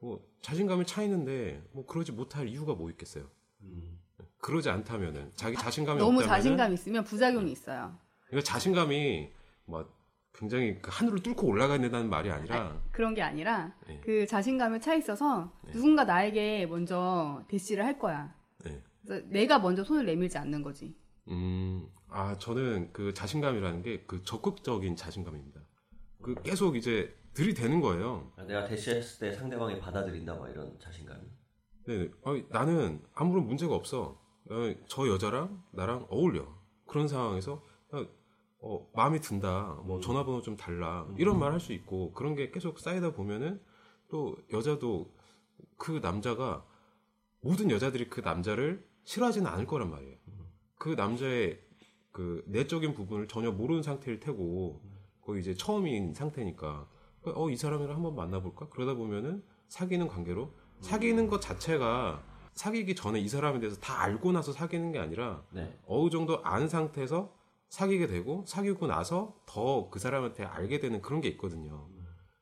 뭐 자신감이 차 있는데 뭐 그러지 못할 이유가 뭐 있겠어요. 음. 그러지 않다면은 자기 자신감이 너무 없다면은 자신감 있으면 부작용이 있어요. 그러니까 자신감이 막 굉장히 그 하늘을 뚫고 올라가야 는 말이 아니라 그런 게 아니라 네. 그 자신감에 차 있어서 누군가 나에게 먼저 대시를 할 거야. 네. 그래서 내가 먼저 손을 내밀지 않는 거지. 음, 아, 저는 그 자신감이라는 게 그 적극적인 자신감입니다. 그 계속 이제 들이대는 거예요. 아, 내가 대시했을 때 상대방이 받아들인다 막 이런 자신감이. 네, 어, 나는 아무런 문제가 없어. 어, 저 여자랑 나랑 어울려. 그런 상황에서 어, 어, 마음에 든다. 뭐 전화번호 좀 달라. 이런 말 할 수 있고 그런 게 계속 쌓이다 보면은 또 여자도 그 남자가 모든 여자들이 그 남자를 싫어하지는 않을 거란 말이에요. 그 남자의 그 내적인 부분을 전혀 모르는 상태일 테고 거의 이제 처음인 상태니까 어 이 사람이랑 한번 만나볼까 그러다 보면은 사귀는 관계로 사귀는 것 자체가 사귀기 전에 이 사람에 대해서 다 알고 나서 사귀는 게 아니라 네. 어느 정도 아는 상태에서 사귀게 되고 사귀고 나서 더 그 사람한테 알게 되는 그런 게 있거든요.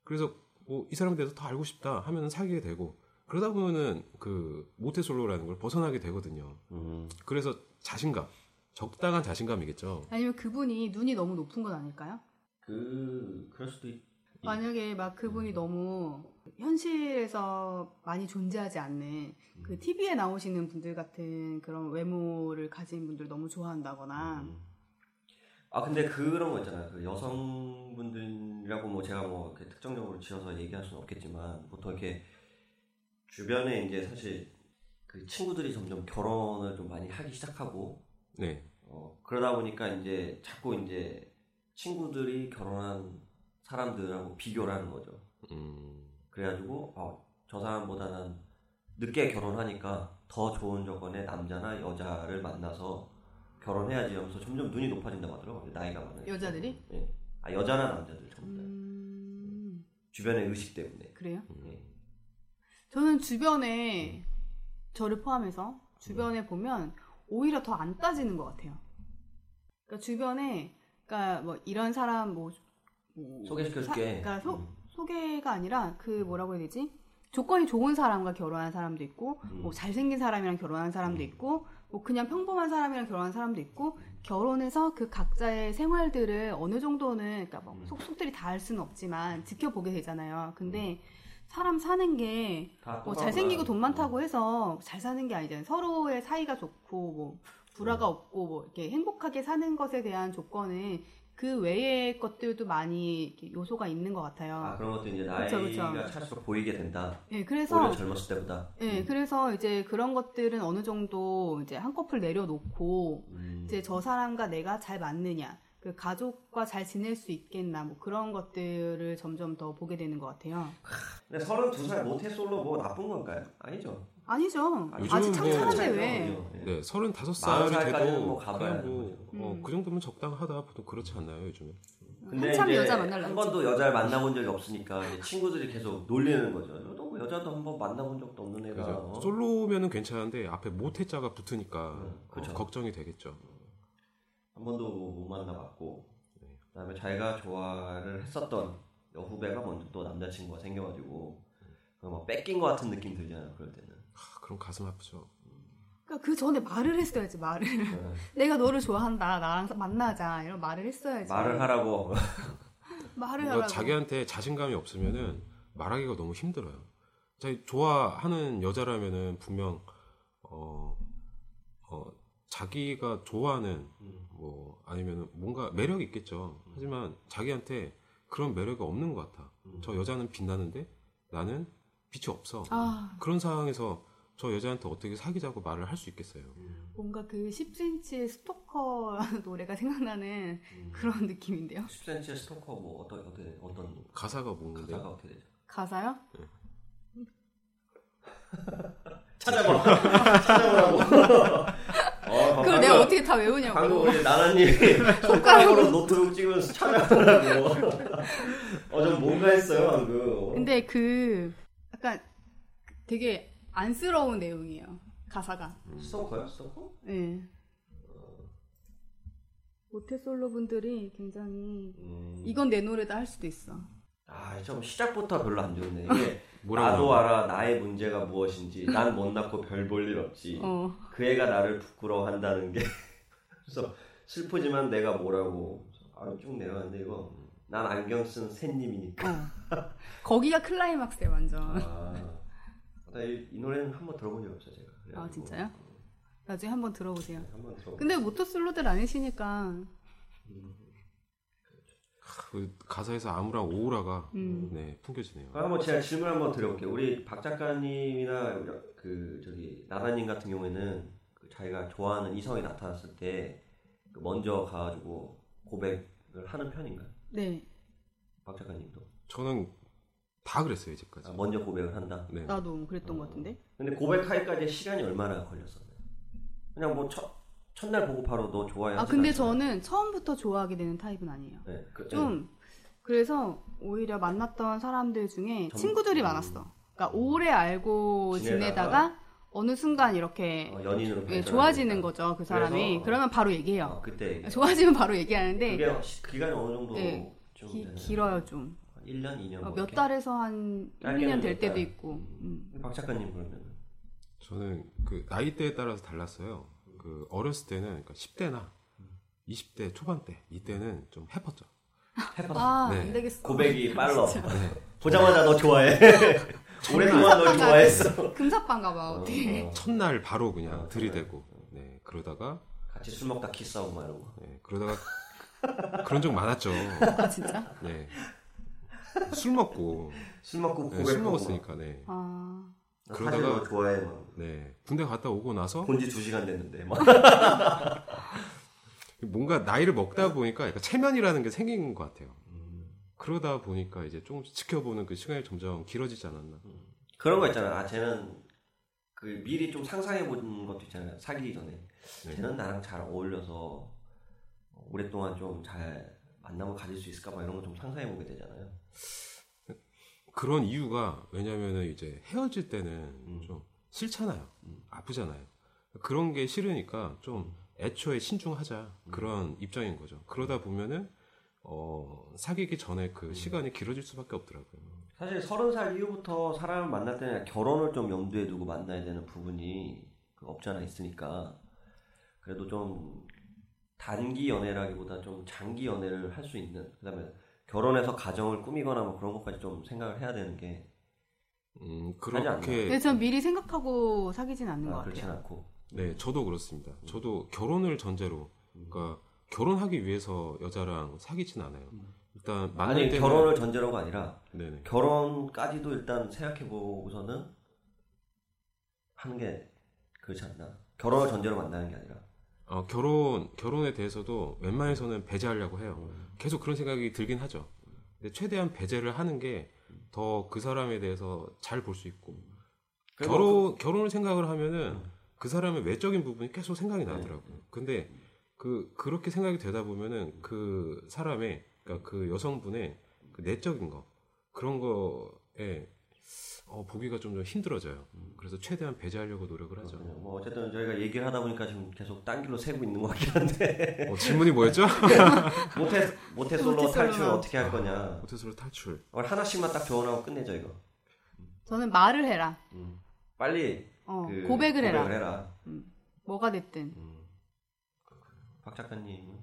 그래서 뭐 이 사람에 대해서 더 알고 싶다 하면은 사귀게 되고 그러다 보면은 그 모태솔로라는 걸 벗어나게 되거든요. 음. 그래서 자신감, 적당한 자신감이겠죠. 아니면 그분이 눈이 너무 높은 건 아닐까요? 그 그럴 수도 있. 만약에 막 그분이 너무 현실에서 많이 존재하지 않는 그 TV에 나오시는 분들 같은 그런 외모를 가진 분들 너무 좋아한다거나 음. 아 근데 그런 거 있잖아요. 그 여성분들이라고 뭐 제가 뭐 이렇게 특정적으로 지어서 얘기할 수는 없겠지만 보통 이렇게 주변에 이제 사실 그 친구들이 점점 결혼을 좀 많이 하기 시작하고 네. 어, 그러다 보니까 이제 자꾸 이제 친구들이 결혼한 사람들하고 비교를 하는 거죠. 음, 그래가지고 어, 저 사람보다는 늦게 결혼하니까 더 좋은 조건의 남자나 여자를 만나서 결혼해야지 하면서 점점 눈이 높아진다고 하더라고요. 나이가 많으니까. 여자들이? 예. 아 여자나 남자들 전부 다. 음, 주변의 의식 때문에. 그래요? 예. 저는 주변에 저를 포함해서 주변에 보면 오히려 더 안 따지는 것 같아요. 그러니까 주변에 그러니까 뭐 이런 사람 뭐, 뭐 소개시켜줄게. 사- 그러니까 소, 음. 소개가 아니라 그 뭐라고 해야 되지? 조건이 좋은 사람과 결혼한 사람도 있고, 음. 뭐 잘생긴 사람이랑 결혼한 사람도 있고, 뭐 그냥 평범한 사람이랑 결혼한 사람도 있고, 결혼해서 그 각자의 생활들을 어느 정도는, 그러니까 뭐 음. 속속들이 다알 수는 없지만 지켜보게 되잖아요. 근데 사람 사는 게다 뭐. 잘생기고 돈 많다고 해서 잘 사는 게 아니잖아요. 서로의 사이가 좋고 뭐 불화가 음. 없고 뭐 이렇게 행복하게 사는 것에 대한 조건은 그 외의 것들도 많이 요소가 있는 것 같아요. 아 그런 것도 이제 나이가 그쵸. 찰수록 보이게 된다. 예, 그래서 오히려 젊었을 때보다. 예, 그래서 이제 그런 것들은 어느 정도 이제 한꺼풀 내려놓고 음. 이제 저 사람과 내가 잘 맞느냐, 그 가족과 잘 지낼 수 있겠나, 뭐 그런 것들을 점점 더 보게 되는 것 같아요. 근데 32살 모태 솔로 뭐 나쁜 건가요? 아니죠. 아니죠. 아니, 아직 뭐- 창창한데 왜? 예. 네, 35살이 마흔 살까지는 돼도 뭐 가봐야 그냥 뭐. 어, 음. 그 정도면 적당하다. 보통 그렇지 않나요, 요즘에? 근데 한참 이제 여자 만나려고 한 번도 여자를 만나본 적이 없으니까 친구들이 계속 놀리는 거죠. 너뭐 여자도 한번 만나본 적도 없는 애가 그죠? 어? 솔로면은 괜찮은데 앞에 모태자가 붙으니까 음, 그죠. 어, 걱정이 되겠죠. 한 번도 못 만나봤고 그다음에 자기가 좋아를 했었던 여후배가 먼저 또 남자친구가 생겨가지고 그거 막 뺏긴 것 같은 느낌 들잖아요. 그럴 때는. 하, 그럼 가슴 아프죠. 그러니까 그 전에 말을 했어야지 말을. 네. 내가 너를 좋아한다. 나랑 만나자. 이런 말을 했어야지. 말을 하라고. 말을 하라고. 자기한테 자신감이 없으면은 말하기가 너무 힘들어요. 자기 좋아하는 여자라면은 분명 어, 어, 자기가 좋아하는 뭐 아니면은 뭔가 매력이 있겠죠. 하지만 자기한테 그런 매력이 없는 것 같아. 저 여자는 빛나는데 나는 빛이 없어. 아, 그런 상황에서 저 여자한테 어떻게 사귀자고 말을 할 수 있겠어요. 뭔가 그 10cm의 스토커 노래가 생각나는 그런 느낌인데요. 10cm 스토커 뭐 어떤 어떤 어떤 가사가 뭐는데 가사가 어떻게 되죠? 가사요? 찾아봐. 찾아보라고. 다 외우냐고. 방금 이제 나나님이 손가락으로 노트북 찍으면서 찾아보라고. 어, 좀 뭔가 했어요, 방금. 근데 그 약간 되게 안쓰러운 내용이에요. 가사가. 스토커요? 스토커? 네. 모태솔로 분들이 굉장히 음. 이건 내 노래다 할 수도 있어. 아, 좀 시작부터 별로 안 좋네. 이게 나도 알아 나의 문제가 무엇인지 난 못났고 별 볼 일 없지. 어. 그 애가 나를 부끄러워한다는 게 그래서 슬프지만 내가 뭐라고 아, 쭉 내려가는데 이거 난 안경 쓴 새님이니까. 어. 거기가 클라이막스에 완전. 아, 나 이, 이 노래는 한 번 들어본 적 없어 제가. 그래가지고 아, 진짜요? 나중에 한번 들어보세요. 한번 들어. 근데 모터솔로들 아니시니까 그 가사에서 아무랑 오우라가 음. 네 풍겨지네요. 아, 한번 제가 질문 한번 드려볼게요. 우리 박 작가님이나 그 저기 나다님 같은 경우에는 그 자기가 좋아하는 이성이 나타났을 때그 먼저 가가지고 고백을 하는 편인가요? 네 박 작가님도 저는 다 그랬어요 이제까지. 아, 먼저 고백을 한다. 네. 나도 그랬던 것 같은데. 근데 고백하기까지 시간이 얼마나 걸렸었나요? 그냥 뭐 첫, 첫날 보고 바로 너 좋아해. 아 근데. 저는 처음부터 좋아하게 되는 타입은 아니에요. 네, 그, 좀 그래서 오히려 만났던 사람들 중에 전- 친구들이 음. 많았어. 그러니까 오래 알고 지내다가 지내다가 어느 순간 이렇게 어, 연인으로 예. 좋아지는 거죠 그 사람이. 그래서- 그러면 바로 얘기해요. 어, 그때 얘기. 좋아지면 바로 얘기하는데 그게 시- 기간이 어느 정도 네, 좀 기? 길어요 좀. 1년, 2년 어, 뭐몇 이렇게? 달에서 한 1, 짧게는 2년 될몇 때도 달. 있고. 음. 박 작가님 그러면 저는 그 나이대에 따라서 달랐어요. 그 어렸을 때는 그러니까 10대나 20대 초반 때 이때는 좀 해뻤죠. 아, 네. 안 되겠어. 고백이 빨라. 진짜. 보자마자 너 좋아해. 오랫동안 널 좋아했어. 금사빠인가 봐, 어떻게. 어, 어. 첫날 바로 그냥 어, 들이대고 네 그러다가 같이 술 먹다 키스하고 거. 네, 그러다가 그런 적 많았죠. 아, 진짜? 네. 술 먹고 술 먹고 네, 술 먹었으니까 네. 아. 막. 그러다가- 좋아해 막. 네. 군대 갔다 오고 나서 본지 2 시간 됐는데 막. 뭔가 나이를 먹다 보니까 약간 체면이라는 게 생긴 것 같아요. 그러다 보니까 이제 조금씩 지켜보는 그 시간이 점점 길어지지 않았나. 그런 거 있잖아. 아 쟤는 그 미리 좀 상상해 보는 것도 있잖아요. 사귀기 전에. 네. 쟤는 나랑 잘 어울려서 오랫동안 좀 잘 만남을 가질 수 있을까 봐 이런 거 좀 상상해 보게 되잖아요. 그런 이유가 왜냐면은 이제 헤어질 때는 음. 좀 싫잖아요. 아프잖아요. 그런 게 싫으니까 좀 애초에 신중하자 그런 입장인 거죠. 그러다 보면은 어, 사귀기 전에 그 시간이 길어질 수밖에 없더라고요. 사실 서른 살 이후부터 사람을 만날 때는 결혼을 좀 염두에 두고 만나야 되는 부분이 그 없지 않아 있으니까 그래도 좀 단기 연애라기보다 좀 장기 연애를 할 수 있는 그다음에 결혼해서 가정을 꾸미거나 뭐 그런 것까지 좀 생각을 해야 되는 게 음? 그렇게 근데 전 미리 생각하고 사귀진 않는 것 아, 그렇진 같아요. 않고 네, 저도 그렇습니다. 저도 결혼을 전제로, 그러니까 결혼하기 위해서 여자랑 사귀진 않아요. 일단 만날 아니 때는 결혼을 전제로가 아니라 네네. 결혼까지도 일단 생각해 보고서는 하는 게 그렇지 않나 결혼을 전제로 만나는 게 아니라 어, 결혼 결혼에 대해서도 웬만해서는 배제하려고 해요. 계속 그런 생각이 들긴 하죠. 근데 최대한 배제를 하는 게 더 그 사람에 대해서 잘 볼 수 있고 그리고 결혼 결혼을 생각을 하면은 그 사람의 외적인 부분이 계속 생각이 나더라고요. 근데 그 그렇게 생각이 되다 보면은 그 사람의 그러니까 그 여성분의 그 내적인 거 그런 거에 어, 보기가 좀, 좀 힘들어져요. 그래서 최대한 배제하려고 노력을 하죠. 그렇군요. 뭐 어쨌든 저희가 얘기를 하다 보니까 지금 계속 딴 길로 새고 있는 것 같긴 한데 어, 질문이 뭐였죠? 모태 모태솔로. 탈출 어떻게 할 거냐 모태솔로 탈출. 오늘 하나씩만 딱 조언하고 끝내죠 이거 저는 말을 해라. 빨리 어, 그 고백을 해라. 고백을 해라 뭐가 됐든. 박 작가님은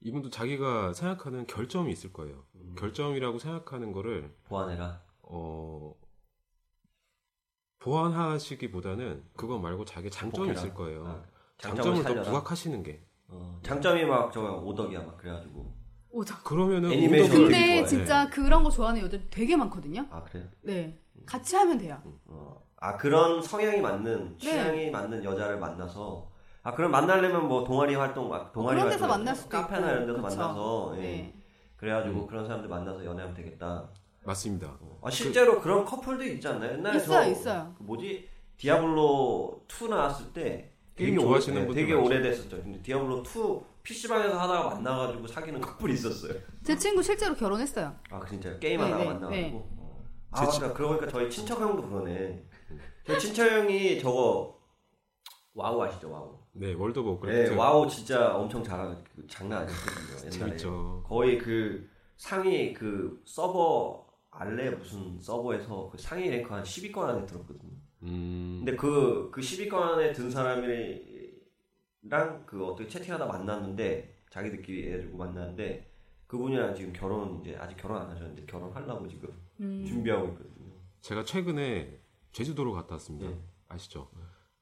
이분도 자기가 생각하는 결점이 있을 거예요. 결점이라고 생각하는 거를 보완해라 어, 보완하시기보다는 그거 말고 자기 장점이. 있을 거예요. 아, 장점을 더 살려라. 부각하시는 게. 어, 장점이 막 저 오덕이야 막 그래가지고 오죠. 그러면은 애니메이션을 오덕을- 근데 좋아해. 진짜 그런 거 좋아하는 여자 되게 많거든요. 아 그래요? 네. 같이 하면 돼요. 어, 아 그런 성향이 맞는 네. 취향이 맞는 여자를 만나서 아 그럼 만나려면 뭐 동아리 활동 아, 동아리 그런 데서 활동, 만날 수도. 카페나 이런 데서 그쵸. 만나서 예. 네. 그래가지고 음. 그런 사람들 만나서 연애하면 되겠다. 맞습니다. 아 실제로 그, 런 커플도 있지 않나요? 옛날에 있어요, 저 있어요. 그 뭐지 Diablo 2 나왔을 때 게임 좋아하시는 오래, 분들 되게. 오래됐었죠. 근데 Diablo 2 PC방에서 하다가 만나가지고 사귀는 커플이 있었어요. 제 친구 실제로 결혼했어요. 아 진짜요? 게임 네, 하다가 네, 만나가지고. 네. 어. 아 맞다. 그러고 보니까 저희 친척 형도 그러네. 저희 친척 형이 저거 WoW 아시죠 WoW? 네, World of 네, Warcraft WoW 진짜 엄청 잘하는 그 장난 아니었거든요. 옛날에. 재밌죠. 거의 그 상위 그 서버 알레 무슨 서버에서 그 상위 랭크 한 10위권 안에 들었거든요. 음, 근데 그, 그 10위권 안에 든 사람이랑 그 어떻게 채팅하다 만났는데 자기들끼리 해가지고 만났는데 그분이랑 지금 결혼 이제 아직 결혼 안 하셨는데 결혼하려고 지금 음. 준비하고 있거든요. 제가 최근에 제주도로 갔다 왔습니다. 예. 아시죠?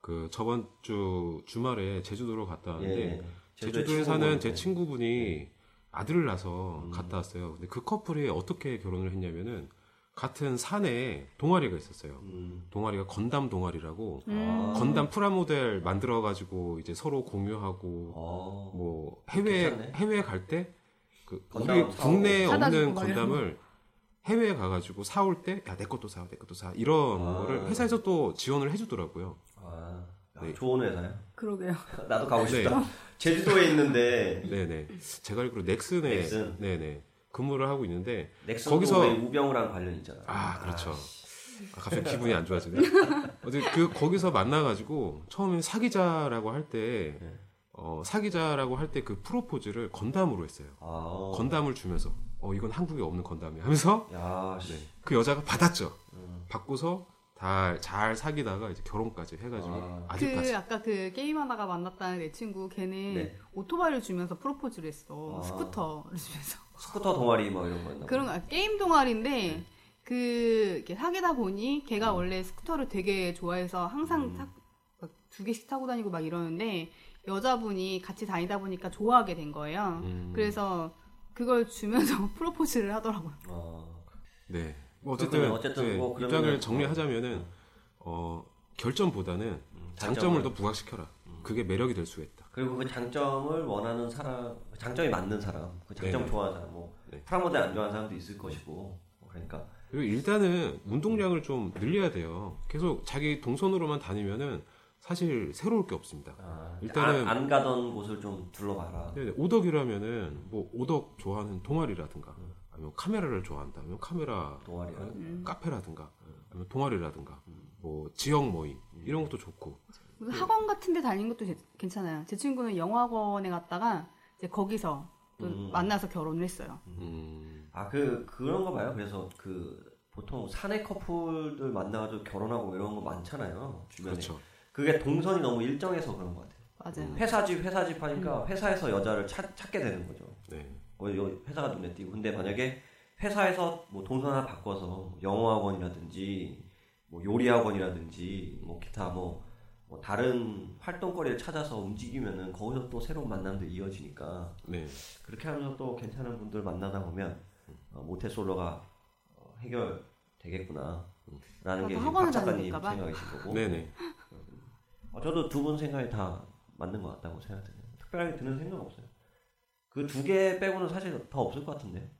그 저번 주 주말에 제주도로 갔다 왔는데 예. 제주도에 제주도에 사는 제 네. 친구분이 아들을 낳아서 음. 갔다 왔어요. 근데 그 커플이 어떻게 결혼을 했냐면은 같은 산에 동아리가 있었어요. 음. 동아리가 건담 동아리라고 음. 건담 프라모델 만들어 가지고 이제 서로 공유하고 어. 뭐 해외 괜찮네. 해외 갈 때 그 우리. 국내에 없는 건담을 해외에 가가지고 사올 때 야 내 것도 사, 내 것도 사 이런 아. 거를 회사에서 또 지원을 해주더라고요. 아, 야, 네. 좋은 회사야. 그러게요. 나도 가고 네. 싶다. 제주도에 있는데 네네. 제가 알기로 넥슨에 넥슨. 네네 근무를 하고 있는데 거기서- 왜 우병우랑 관련 있잖아. 아 그렇죠. 아, 갑자기 기분이 안 좋아지네. 어제 그 거기서 만나가지고 처음에 사귀자라고 할 때 네. 어, 사귀자라고 할 때 그 프로포즈를 건담으로 했어요. 아, 건담을 주면서 어 이건 한국에 없는 건담이야 하면서 야, 씨. 네. 그 여자가 받았죠. 음. 받고서 다 잘 사귀다가 이제 결혼까지 해가지고 아. 아. 직까지 그 아까 그 게임 하다가 만났다는 내 친구 걔는 네. 오토바이를 주면서 프로포즈를 했어. 아. 스쿠터를 주면서. 스쿠터 동아리 뭐 이런 거였나? 그런 거 아, 게임 동아리인데 그 이렇게 사귀다 보니 걔가 원래 스쿠터를 되게 좋아해서 항상 음. 타- 막두 개씩 타고 다니고 막 이러는데 여자분이 같이 다니다 보니까 좋아하게 된 거예요. 음. 그래서 그걸 주면서 프로포즈를 하더라고요. 어. 네. 뭐 어쨌든. 어쨌든 네, 뭐 그러면은- 입장을 정리하자면은 어 결점보다는 음, 장점을 더 부각시켜라. 그게 매력이 될 수가 있다. 그리고 그 장점을 원하는 사람, 장점이 맞는 사람, 그 장점 네네. 좋아하는 사람, 뭐 네. 프라모델 안 좋아하는 사람도 있을 것이고, 그러니까 그리고 일단은 운동량을 좀 늘려야 돼요. 계속 자기 동선으로만 다니면은 사실 새로울 게 없습니다. 아, 일단은- 안, 안 가던 곳을 좀 둘러봐라. 네, 오덕이라면은 뭐 오덕 좋아하는 동아리라든가 아니면 카메라를 좋아한다. 아니면 카메라 동아리가. 음. 카페라든가 아니면 동아리라든가 뭐 지역 모임 이런 것도 좋고 무슨 학원 같은 데 다니는 것도 제- 괜찮아요. 제 친구는 영어학원에 갔다가 이제 거기서 또 음. 만나서 결혼을 했어요. 음, 아, 그 그런 거 봐요. 그래서 그 보통 사내 커플들 만나가지고 결혼하고 이런 거 많잖아요. 주변에. 그렇죠. 그게 동선이 너무 일정해서 그런 것 같아요. 맞아요. 회사 집 회사 집 하니까 회사에서 여자를 찾, 찾게 되는 거죠. 네. 어, 여- 회사가 눈에 띄고 근데 만약에 회사에서 뭐 동선 하나 바꿔서 영어 학원이라든지 뭐 요리 학원이라든지 뭐 기타 뭐, 뭐 다른 활동거리를 찾아서 움직이면은 거기서 또 새로운 만남도 이어지니까 네. 그렇게 하면서 또 괜찮은 분들 만나다 보면 어, 모태솔로가 어, 해결 되겠구나 라는 게 아, 박 작가님. 생각이신 거고 네네. 어, 저도 두 분 생각이 다 맞는 것 같다고 생각해요. 특별하게 드는 생각 없어요. 그 두 개 빼고는 사실 더 없을 것 같은데.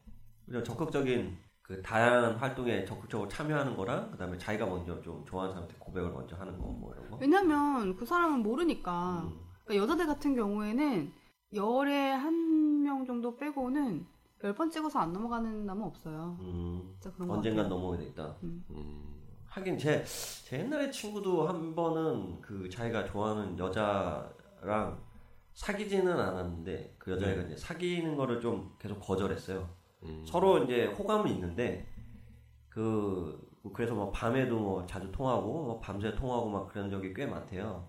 그냥 적극적인 그 다양한 활동에 적극적으로 참여하는 거랑 그다음에 자기가 먼저 좀 좋아하는 사람한테 고백을 먼저 하는 거 뭐 이런 거. 왜냐면 그 사람은 모르니까. 음. 그러니까 여자들 같은 경우에는 열에 한 명 정도 빼고는 열 번 찍어서 안 넘어가는 남은 없어요. 음, 진짜 그런 거 언젠간. 넘어오게 돼 있다. 음, 하긴 제, 제 옛날에 친구도 한 번은 그 자기가 좋아하는 여자랑 사귀지는 않았는데 그 여자애가 이제 사귀는 거를 좀 계속 거절했어요. 음. 서로 이제 호감은 있는데 그 그래서 뭐 밤에도 뭐 자주 통하고 뭐 밤새 통하고 막 그런 적이 꽤 많대요.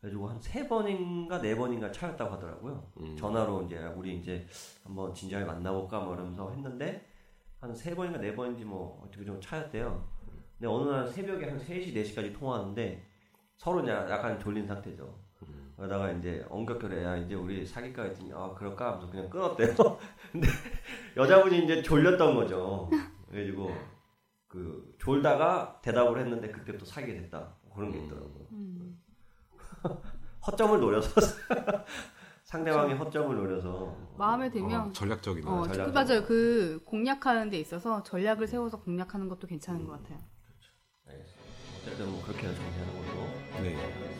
그래가지고 한 세 번인가 네 번인가 차였다고 하더라고요. 음. 전화로 이제 우리 이제 한번 진지하게 만나볼까 뭐 이러면서 했는데 한 세 번인가 네 번인지 뭐 어떻게 좀 차였대요. 근데 어느 날 새벽에 한 3시 4시까지 통화하는데 서로 약간 졸린 상태죠. 그러다가 이제 엉겹결에 야 이제 우리 사귈까 했더니 아 그럴까 하면서 그냥 끊었대요. 근데 여자분이 이제 졸렸던 거죠. 그래가지고 그 졸다가 대답을 했는데 그때부터 사귀게 됐다 그런 게 있더라고요. 음. 허점을 노려서 상대방의 허점을 노려서 마음에 들면 어, 전략적이네. 어. 그 맞아요. 그 공략하는 데 있어서 전략을 세워서 공략하는 것도 괜찮은 것 같아요. 어쨌든 뭐 그렇게 정리하는 걸로 네.